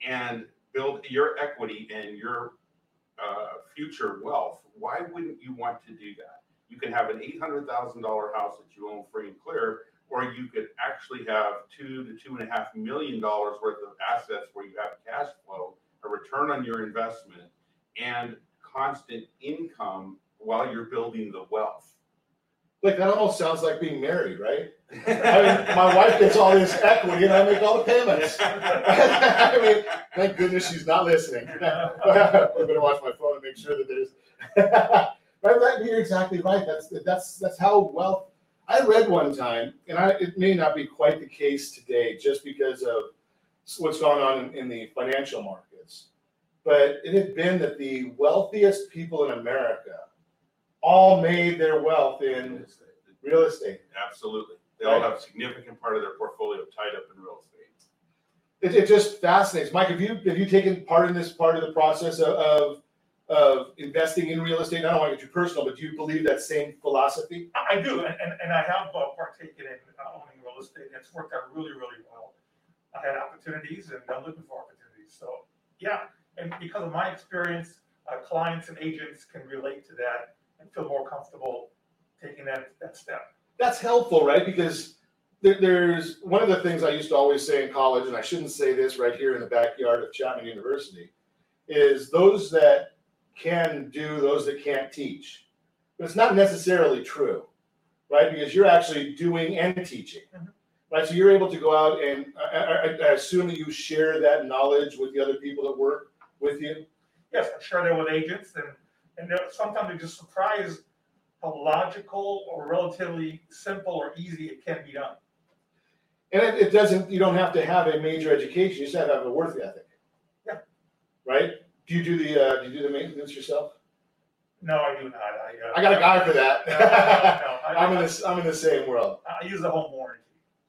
and build your equity and your uh, future wealth, why wouldn't you want to do that? You can have an eight hundred thousand dollar house that you own free and clear, or you could actually have two to two and a half million dollars worth of assets where you have cash flow, a return on your investment, and constant income while you're building the wealth. Like that almost sounds like being married, right? [LAUGHS] I mean, my wife gets all this equity and I make all the payments. [LAUGHS] I mean, thank goodness she's not listening. [LAUGHS] I'm gonna watch my phone and make sure that there's. [LAUGHS] right, that, you're exactly right. That's that's that's how wealth. I read one time, and I, it may not be quite the case today, just because of what's going on in, in the financial markets. But it had been that the wealthiest people in America all made their wealth in real estate. Absolutely. They all have a significant part of their portfolio tied up in real estate. It, it just fascinates. Mike, have you have you taken part in this part of the process of, of of investing in real estate? I don't want to get too personal, but do you believe that same philosophy? I do, and, and, and I have uh, partaken in uh, owning real estate. and It's worked out really, really well. I had opportunities and I'm looking for opportunities. So, yeah, and because of my experience, uh, clients and agents can relate to that and feel more comfortable taking that, that step. That's helpful, right? Because there, there's one of the things I used to always say in college, and I shouldn't say this right here in the backyard of Chapman University, is those that can do, those that can't teach. But it's not necessarily true, right? Because you're actually doing and teaching, mm-hmm. right? So you're able to go out and I, I, I assume that you share that knowledge with the other people that work with you. Yes, I share that with agents, and and they're- sometimes they're just surprised how logical or relatively simple or easy it can be done. And it, it doesn't, you don't have to have a major education, you just have to have a work ethic. Yeah. Right? Do you do the, uh, do you do the maintenance yourself? No, I do not. I, uh, I got a guy for that. [LAUGHS] No, no, no. I- [LAUGHS] I'm in this, I'm in the same world. I use the home warranty.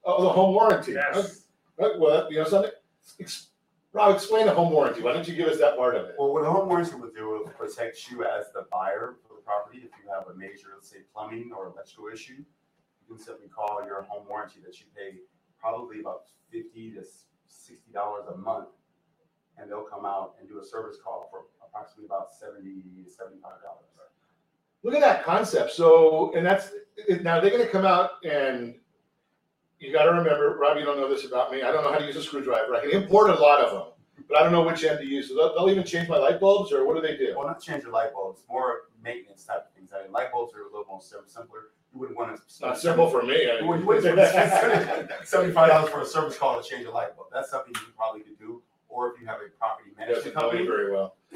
Oh, the home warranty. Yes. Okay. Well, you know something? Ex- Rob, explain the home warranty. Why don't you give us that part of it? Well, what a home warranty will do is protect you as the buyer for the property. If you have a major, let's say plumbing or electrical issue, you can simply call your home warranty that you pay probably about fifty to sixty dollars a month. And they'll come out and do a service call for approximately about seventy to seventy-five dollars. Look at that concept. So, and that's now they're going to come out and you got to remember, Rob, you don't know this about me. I don't know how to use a screwdriver. I can import a lot of them, but I don't know which end to use. So they'll, they'll even change my light bulbs, or what do they do? Well, not change your light bulbs, more maintenance type of things. I mean, light bulbs are a little more simpler. you wouldn't want to. Not simple for me. I- You wouldn't want to spend [LAUGHS] seventy-five dollars for a service call to change a light bulb. That's something you probably could do, or if you have a property Doesn't management know me company. very well. [LAUGHS]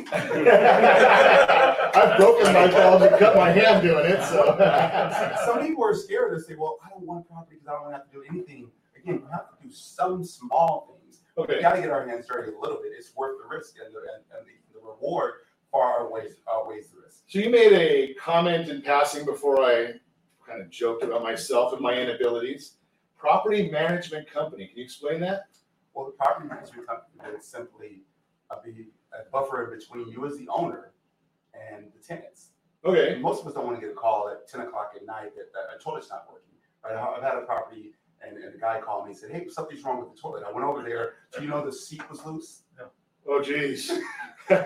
I've broken my bulbs and cut my hand doing it, so. [LAUGHS] Some people are scared. They say, "Well, I don't want property because I don't have to do anything." Again, we have to do some small things. Okay. We got to get our hands dirty a little bit. It's worth the risk, and the, and, and the, the reward far outweighs outweighs the risk. So you made a comment in passing before I kind of joked about myself and my inabilities. Property management company, can you explain that? Well, the property management company is simply a, be a buffer in between you as the owner and the tenants. Okay. And most of us don't want to get a call at ten o'clock at night that, that a toilet's not working. Right? I- I've had a property and, and the guy called me and said, "Hey, something's wrong with the toilet." I went over there. Do you know the seat was loose? No. Oh, geez. [LAUGHS]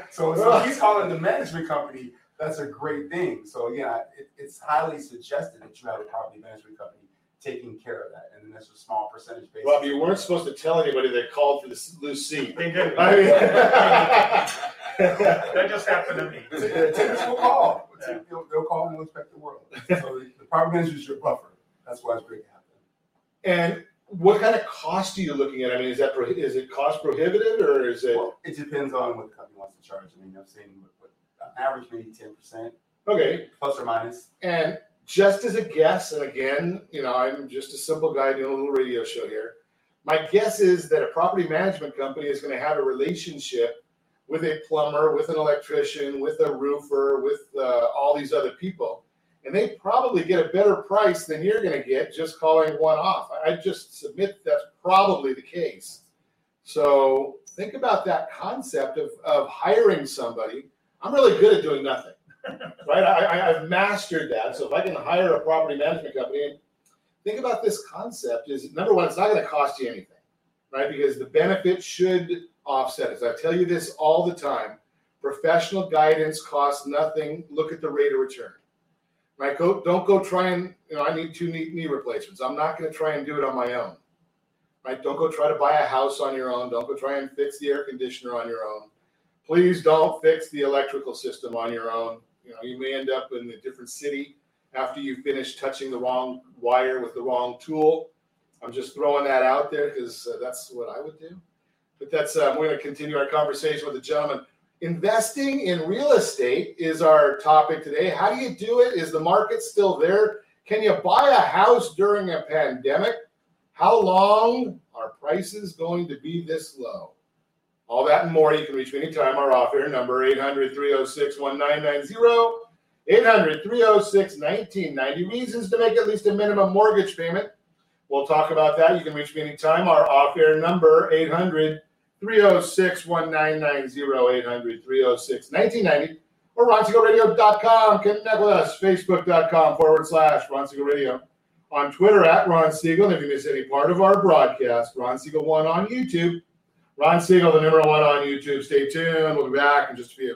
So, so he's [LAUGHS] calling the management company. That's a great thing. So again, I, it, it's highly suggested that you have a property management company taking care of that, and then there's a small percentage basis. Rob, you weren't supposed to tell anybody that called for this loose seat. They did. I mean. [LAUGHS] That just happened to me. Tenants will call. They'll, they'll call and they'll expect the world. So the property manager is your buffer. That's why it's great to have them. And what kind of cost are you looking at? I mean, is that, prohi- is it cost prohibitive or is it? Well, it depends on what the company wants to charge. I mean, I've seen what, what, on average maybe ten percent Okay. plus or minus. And just as a guess, and again, you know, I'm just a simple guy doing a little radio show here. My guess is that a property management company is going to have a relationship with a plumber, with an electrician, with a roofer, with uh, all these other people. And they probably get a better price than you're going to get just calling one off. I just submit that's probably the case. So think about that concept of, of hiring somebody. I'm really good at doing nothing right? I, I've mastered that. So if I can hire a property management company, think about this concept: is number one, it's not going to cost you anything, right? Because the benefit should offset it. I tell you this all the time: professional guidance costs nothing. Look at the rate of return, right? Go, don't go try and you know I need two knee, knee replacements. I'm not going to try and do it on my own, right? Don't go try to buy a house on your own. Don't go try and fix the air conditioner on your own. Please don't fix the electrical system on your own. You know, you may end up in a different city after you finish touching the wrong wire with the wrong tool. I'm just throwing that out there because uh, that's what I would do. But that's uh, we're going to continue our conversation with the gentleman. Investing in real estate is our topic today. How do you do it? Is the market still there? Can you buy a house during a pandemic? How long are prices going to be this low? All that and more, you can reach me anytime. Our off air number 800 306 1990. 800 306 1990. Reasons to make at least a minimum mortgage payment. We'll talk about that. You can reach me anytime. Our off air number 800 306 1990. 800 306 1990. Or RonSiegelRadio.com. Connect with us. Facebook.com forward slash Ron. On Twitter at Ron Siegel. And if you miss any part of our broadcast, Ron Siegel 1 on YouTube. Ron Siegel, the number one on YouTube. Stay tuned. We'll be back in just a few.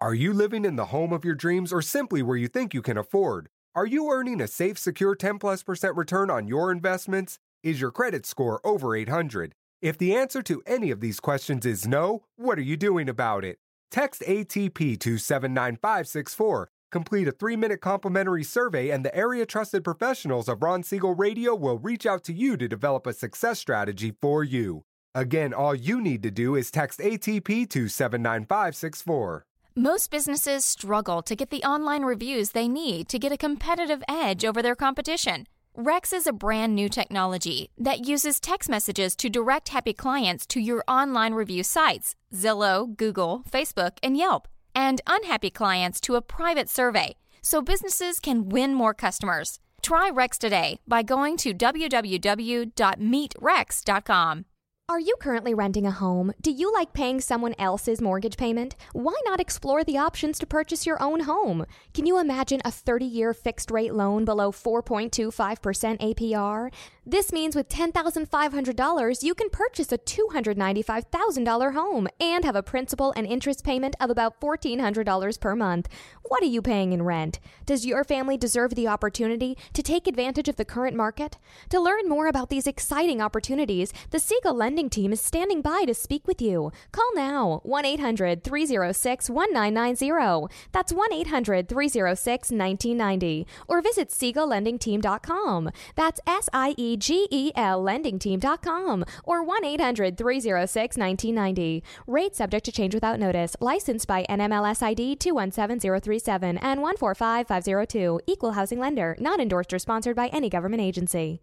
Are you living in the home of your dreams or simply where you think you can afford? Are you earning a safe, secure 10 plus percent return on your investments? Is your credit score over 800? If the answer to any of these questions is no, what are you doing about it? Text ATP to 79564. Complete a three minute complimentary survey, and the area trusted professionals of Ron Siegel Radio will reach out to you to develop a success strategy for you. Again, all you need to do is text ATP to 79564. Most businesses struggle to get the online reviews they need to get a competitive edge over their competition. Rex is a brand new technology that uses text messages to direct happy clients to your online review sites Zillow, Google, Facebook, and Yelp, and unhappy clients to a private survey so businesses can win more customers. Try Rex today by going to www.meetrex.com. Are you currently renting a home? Do you like paying someone else's mortgage payment? Why not explore the options to purchase your own home? Can you imagine a 30 year fixed rate loan below 4.25% APR? This means with $10,500, you can purchase a $295,000 home and have a principal and interest payment of about $1,400 per month. What are you paying in rent? Does your family deserve the opportunity to take advantage of the current market? To learn more about these exciting opportunities, the Siegel Lending Team is standing by to speak with you. Call now 1 800 306 1990. That's 1 800 306 1990. Or visit SiegelLendingTeam.com. That's S I E G E L LendingTeam.com. Or 1 800 306 1990. Rate subject to change without notice. Licensed by NMLS ID 217037 and 145502. Equal housing lender. Not endorsed or sponsored by any government agency.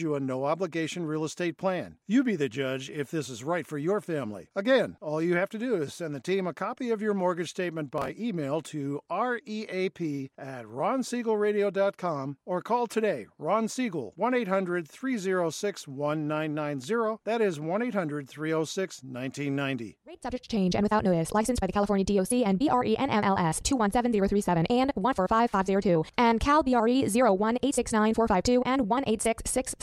you a no obligation real estate plan. You be the judge if this is right for your family. Again, all you have to do is send the team a copy of your mortgage statement by email to REAP at ronsiegelradio.com or call today, Ron Siegel, 1 800 306 1990. That is 1 800 306 1990. Rate subject change and without notice. Licensed by the California DOC and BRE NMLS 217037 and 145502 and Cal BRE 0186945 and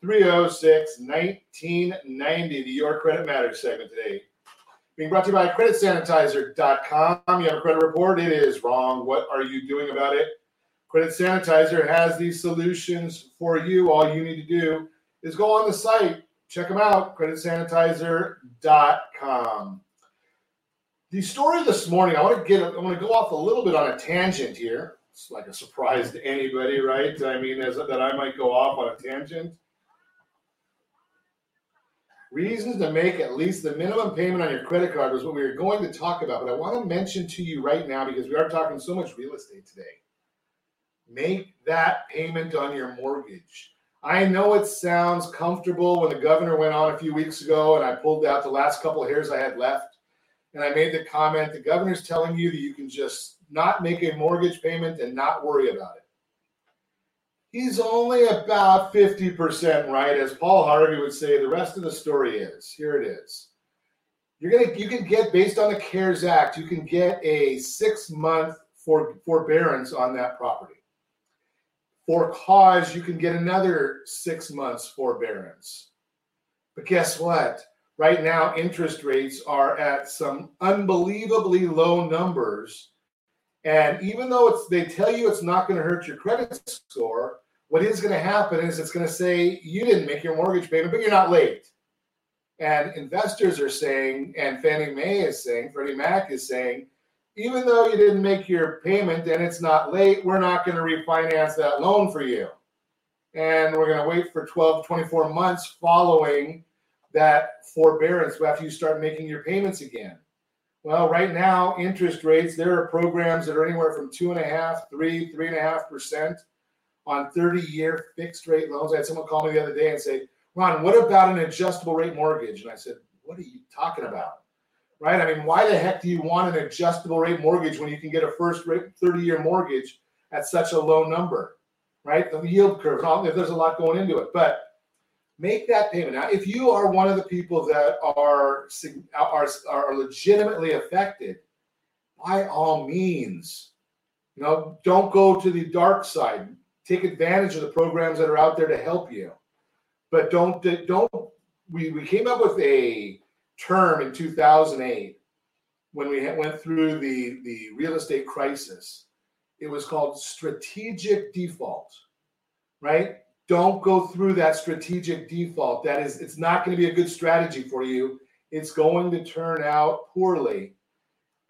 306 1990. The Your Credit Matters segment today. Being brought to you by CreditSanitizer.com. You have a credit report. It is wrong. What are you doing about it? Credit Sanitizer has these solutions for you. All you need to do is go on the site, check them out, creditsanitizer.com. The story this morning, I want to get, I want to go off a little bit on a tangent here. It's like a surprise to anybody, right? I mean, as, that I might go off on a tangent. Reasons to make at least the minimum payment on your credit card was what we were going to talk about, but I want to mention to you right now because we are talking so much real estate today make that payment on your mortgage. I know it sounds comfortable when the governor went on a few weeks ago and I pulled out the last couple of hairs I had left. And I made the comment the governor's telling you that you can just not make a mortgage payment and not worry about it. He's only about 50% right. As Paul Harvey would say, the rest of the story is here it is. You're gonna you can get based on the CARES Act, you can get a six month for forbearance on that property for cause, you can get another six months forbearance. But guess what? Right now, interest rates are at some unbelievably low numbers. And even though it's they tell you it's not going to hurt your credit score, what is going to happen is it's going to say you didn't make your mortgage payment, but you're not late. And investors are saying, and Fannie Mae is saying, Freddie Mac is saying, even though you didn't make your payment and it's not late, we're not going to refinance that loan for you. And we're going to wait for 12, 24 months following that forbearance after you start making your payments again. Well, right now, interest rates, there are programs that are anywhere from two and a half, three, three and a half percent on 30 year fixed rate loans. I had someone call me the other day and say, Ron, what about an adjustable rate mortgage? And I said, What are you talking about? right? I mean, why the heck do you want an adjustable rate mortgage when you can get a first rate 30 year mortgage at such a low number, right? The yield curve, if there's a lot going into it, but make that payment. Now, if you are one of the people that are, are, are legitimately affected, by all means, you know, don't go to the dark side. Take advantage of the programs that are out there to help you. But don't, don't, we, we came up with a, term in 2008 when we went through the, the real estate crisis. It was called strategic default, right? Don't go through that strategic default. That is, it's not going to be a good strategy for you. It's going to turn out poorly.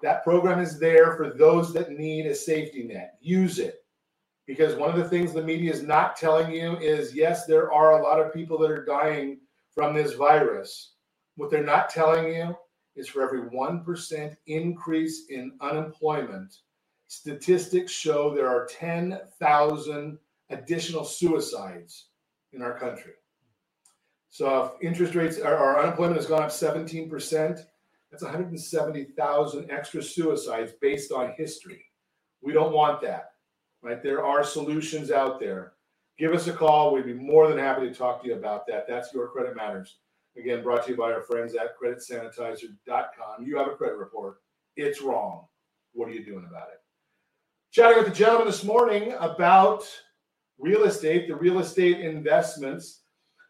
That program is there for those that need a safety net. Use it. Because one of the things the media is not telling you is yes, there are a lot of people that are dying from this virus what they're not telling you is for every 1% increase in unemployment, statistics show there are 10,000 additional suicides in our country. So if interest rates, our unemployment has gone up 17%, that's 170,000 extra suicides based on history. We don't want that, right? There are solutions out there. Give us a call. We'd be more than happy to talk to you about that. That's Your Credit Matters. Again, brought to you by our friends at creditsanitizer.com. You have a credit report. It's wrong. What are you doing about it? Chatting with the gentleman this morning about real estate, the real estate investments.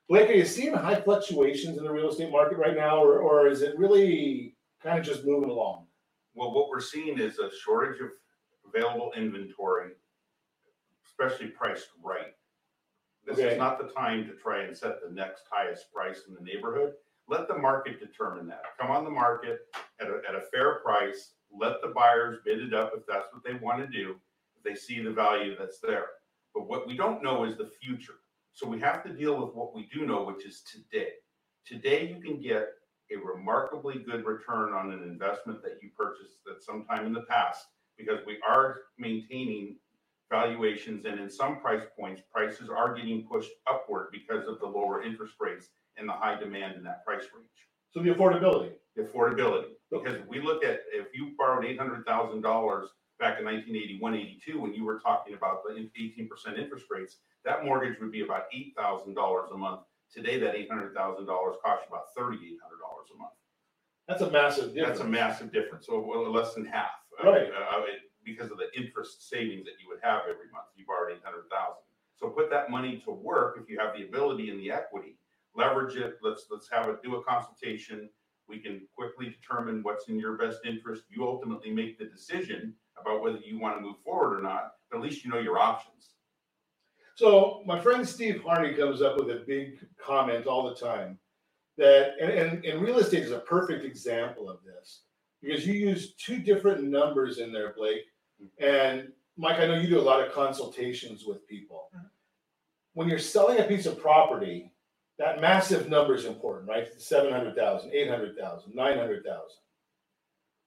Blake, are you seeing high fluctuations in the real estate market right now, or, or is it really kind of just moving along? Well, what we're seeing is a shortage of available inventory, especially priced right. This Okay. is not the time to try and set the next highest price in the neighborhood. Let the market determine that. Come on the market at a, at a fair price. Let the buyers bid it up if that's what they want to do, if they see the value that's there. But what we don't know is the future. So we have to deal with what we do know, which is today. Today, you can get a remarkably good return on an investment that you purchased at some time in the past because we are maintaining valuations and in some price points, prices are getting pushed upward because of the lower interest rates and the high demand in that price range. So the affordability. The affordability, because we look at, if you borrowed eight hundred thousand dollars back in 1981, 82, when you were talking about the eighteen percent interest rates, that mortgage would be about eight thousand dollars a month. Today, that eight hundred thousand dollars costs you about thirty-eight hundred dollars a month. That's a massive difference. That's a massive difference, so well, less than half. Right. uh, it- because of the interest savings that you would have every month, you borrowed eight hundred thousand. So put that money to work if you have the ability and the equity, leverage it, let's, let's have it, do a consultation. We can quickly determine what's in your best interest. You ultimately make the decision about whether you want to move forward or not, but at least you know your options. So my friend Steve Harney comes up with a big comment all the time that, and, and, and real estate is a perfect example of this because you use two different numbers in there, Blake. And Mike, I know you do a lot of consultations with people. Mm-hmm. When you're selling a piece of property, that massive number is important, right? 700,000, 800,000, 900,000.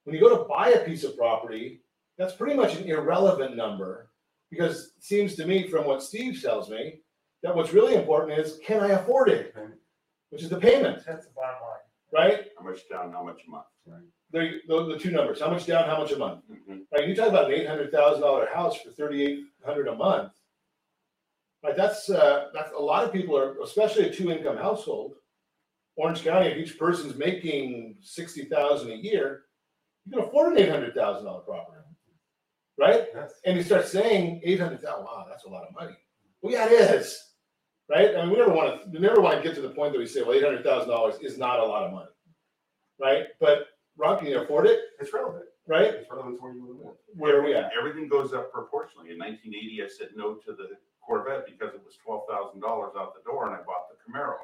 When you go to buy a piece of property, that's pretty much an irrelevant number because it seems to me from what Steve tells me that what's really important is can I afford it? Which is the payment, That's the bottom line. right? How much down, how much a month? There, you- those are the two numbers. How much down, how much a month? Mhm. Right? You talk about an eight hundred thousand dollar house for thirty eight hundred a month. Right? That's uh, that's a lot of people are, especially a two income household. Orange County, if each person's making sixty thousand a year, you can afford an eight hundred thousand dollar property, right? Yes. And you start saying eight hundred thousand. Wow, that's a lot of money. Well, yeah, it is. Right? I mean, we never want to. We never want to get to the point that we say, well, eight hundred thousand dollars is not a lot of money, right? But Ron, can you afford it? It's relevant. Right? It's relevant to where you live. Where are we at? Everything goes up proportionally. In nineteen eighty, I said no to the Corvette because it was twelve thousand dollars out the door and I bought the Camaro.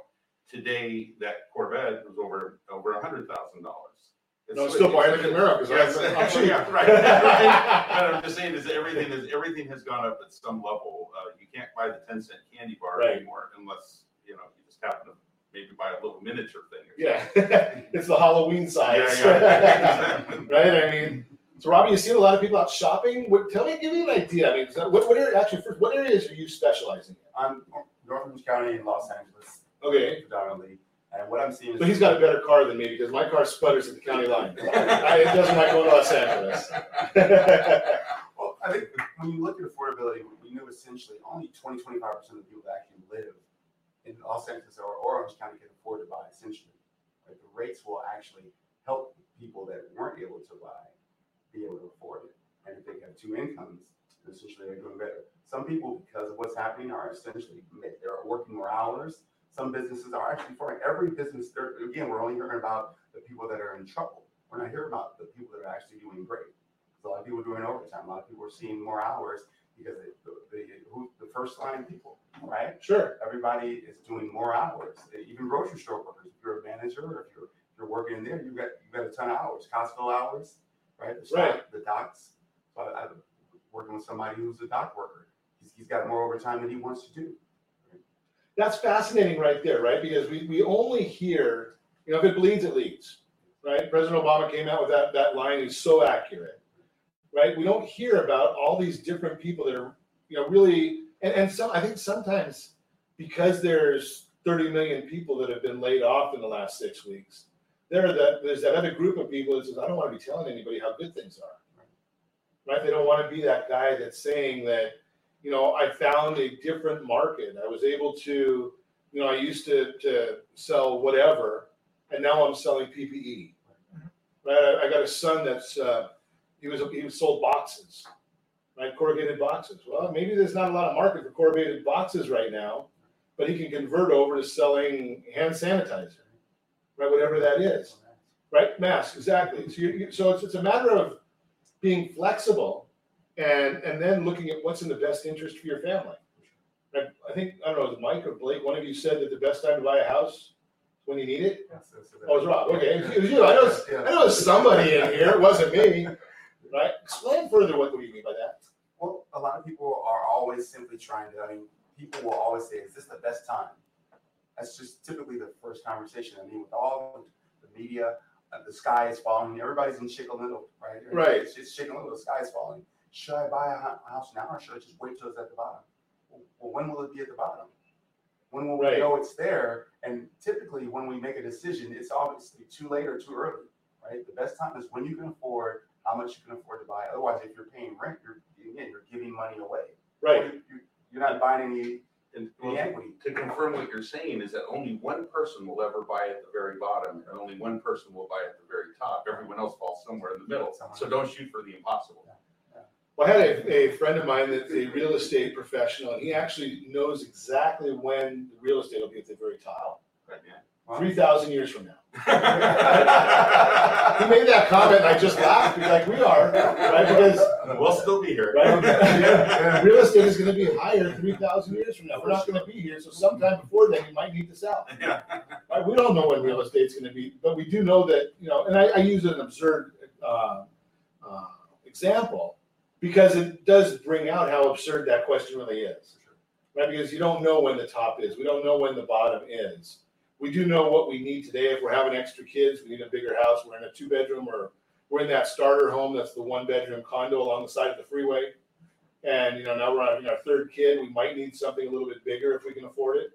Today, that Corvette was over, over a hundred thousand dollars. No, I'm still buying the Camaro 'cause Yes, I'm- I'm cheap. yeah, right. [LAUGHS] But I'm just saying is everything is, everything has gone up at some level. Uh, you can't buy the ten cent candy bar Right. anymore unless, you know, you just happen to maybe buy a little miniature thing. or Yeah, [LAUGHS] it's the Halloween size. Yeah, yeah, exactly. [LAUGHS] right? I mean, so Robbie, you've seen a lot of people out shopping. What, tell me, give me an idea. I mean, so what, what area, actually, first, what areas are you specializing in? I'm North Orange County in Los Angeles. Okay. Predominantly. And what I'm seeing is So he's got a better car than me because my car sputters at the county line. I, it doesn't like going to Los Angeles. [LAUGHS] Well, I think when you look at affordability, we know essentially only 20, 25% of the people that actually live in Los Angeles or Orange County can afford to buy essentially. Like the rates will actually help people that weren't able to buy be able to afford it. And if they have two incomes, essentially they're doing better. Some people, because of what's happening, are essentially they're working more hours. Some businesses are actually for every business. Again, we're only hearing about the people that are in trouble. We're not hearing about the people that are actually doing great. So a lot of people are doing overtime. A lot of people are seeing more hours because they, the, the, who, the first line people, right? Sure. Everybody is doing more hours. Even grocery store workers. If you're a manager or if you're if you're working in there, you got you got a ton of hours. Costco hours, right? The stock- Right. The docks. So I, I'm working with somebody who's a dock worker. He's, he's got more overtime than he wants to do. That's fascinating right there, right? Because we, we only hear, you know, if it bleeds, it leads, right? President Obama came out with that, that line is so accurate, right? We don't hear about all these different people that are, you know, really, and, and some, I think sometimes because there's 30 million people that have been laid off in the last six weeks, there are that, there's that other group of people that says, I don't want to be telling anybody how good things are, right? They don't want to be that guy that's saying that, you know, I found a different market. I was able to, you know, I used to, to sell whatever, and now I'm selling PPE. Right? I got a son that's uh, he was he was sold boxes, right? Corrugated boxes. Well, maybe there's not a lot of market for corrugated boxes right now, but he can convert over to selling hand sanitizer, right? Whatever that is, right? Mask, exactly. So, you, so it's, it's a matter of being flexible and and then looking at what's in the best interest for your family. I think I don't know, was Mike or Blake? One of you said that the best time to buy a house is when you need it. Oh, it was Rob. Okay, it was you. I know. It's, I know somebody in here. It wasn't me. Right? Explain further what do you mean by that? Well, a lot of people are always simply trying to. I mean, people will always say, "Is this the best time?" That's just typically the first conversation. I mean, with all the media, uh, the sky is falling. Everybody's in Chicken Little, right? Right. It's, it's Chicken Little. The sky is falling. Should I buy a house now, or should I just wait till it's at the bottom? Well, well, when will it be at the bottom? When will Right. we know it's there? And typically, when we make a decision, it's obviously too late or too early, right? The best time is when you can afford how much you can afford to buy. Otherwise, if you're paying rent, you're again you're giving money away. Right. You, you, you're not buying any And any well, equity. to confirm what you're saying is that only one person will ever buy at the very bottom and only one person will buy at the very top. Everyone else falls somewhere in the middle. So don't shoot for the impossible. Well, I had a, a friend of mine that's a real estate professional, and he actually knows exactly when the real estate will be at the very top. Three thousand years from now. [LAUGHS] he made that comment, and I just laughed because like we are, right? Because We'll still be here. right, yeah, [LAUGHS] real estate is going to be higher three thousand years from now. We're not going to be here, so sometime before then, you might need to sell. [LAUGHS] Right? We don't know when real estate's going to be, but we do know that you know. And I, I use an absurd uh, uh, example because it does bring out how absurd that question really is, right? Because you don't know when the top is, we don't know when the bottom is. We do know what we need today. If we're having extra kids, we need a bigger house. We're in a two bedroom or we're in that starter home. That's the one bedroom condo along the side of the freeway. And you know now we're having our third kid. We might need something a little bit bigger if we can afford it,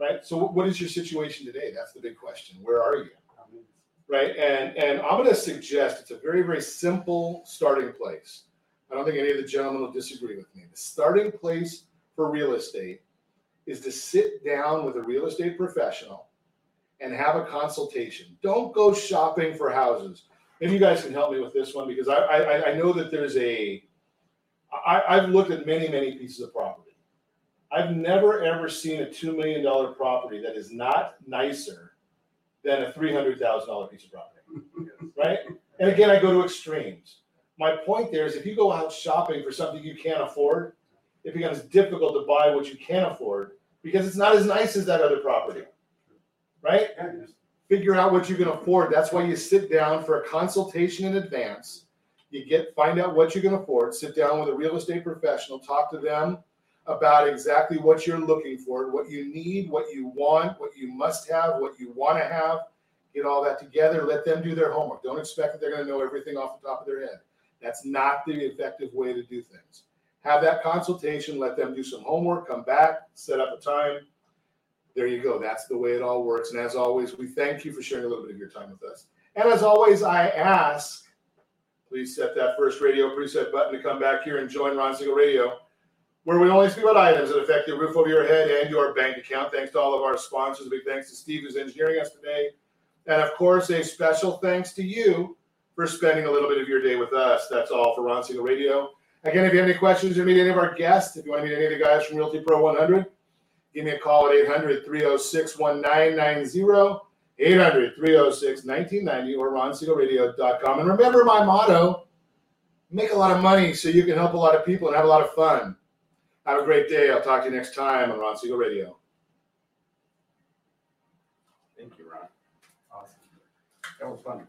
right? So what is your situation today? That's the big question. Where are you? right? And and I'm going to suggest it's a very very simple starting place. I don't think any of the gentlemen will disagree with me. The starting place for real estate is to sit down with a real estate professional and have a consultation. Don't go shopping for houses. Maybe you guys can help me with this one because I I, I know that there's a I, I've looked at many many pieces of property. I've never ever seen a two million dollar property that is not nicer than a three hundred thousand dollar piece of property, [LAUGHS] right? And again, I go to extremes. My point there is, if you go out shopping for something you can't afford, it becomes difficult to buy what you can afford because it's not as nice as that other property, right? Figure out what you can afford. That's why you sit down for a consultation in advance. You get find out what you can afford. Sit down with a real estate professional. Talk to them about exactly what you're looking for, what you need, what you want, what you must have, what you want to have. Get all that together. Let them do their homework. Don't expect that they're going to know everything off the top of their head. That's not the effective way to do things. Have that consultation. Let them do some homework. Come back. Set up a time. There you go. That's the way it all works. And as always, we thank you for sharing a little bit of your time with us. And as always, I ask, please set that first radio preset button to come back here and join Ron Siegel Radio where we only speak about items that affect the roof over your head and your bank account. Thanks to all of our sponsors. A big thanks to Steve who's engineering us today. And of course, a special thanks to you for spending a little bit of your day with us. That's all for Ron Siegel Radio. Again, if you have any questions or meet any of our guests, if you want to meet any of the guys from Realty Pro 100, give me a call at 800 306 1990, 800 306 1990, or ronsiegelradio.com. And remember my motto make a lot of money so you can help a lot of people and have a lot of fun. Have a great day. I'll talk to you next time on Ron Siegel Radio. Thank you, Ron. Awesome. That was fun.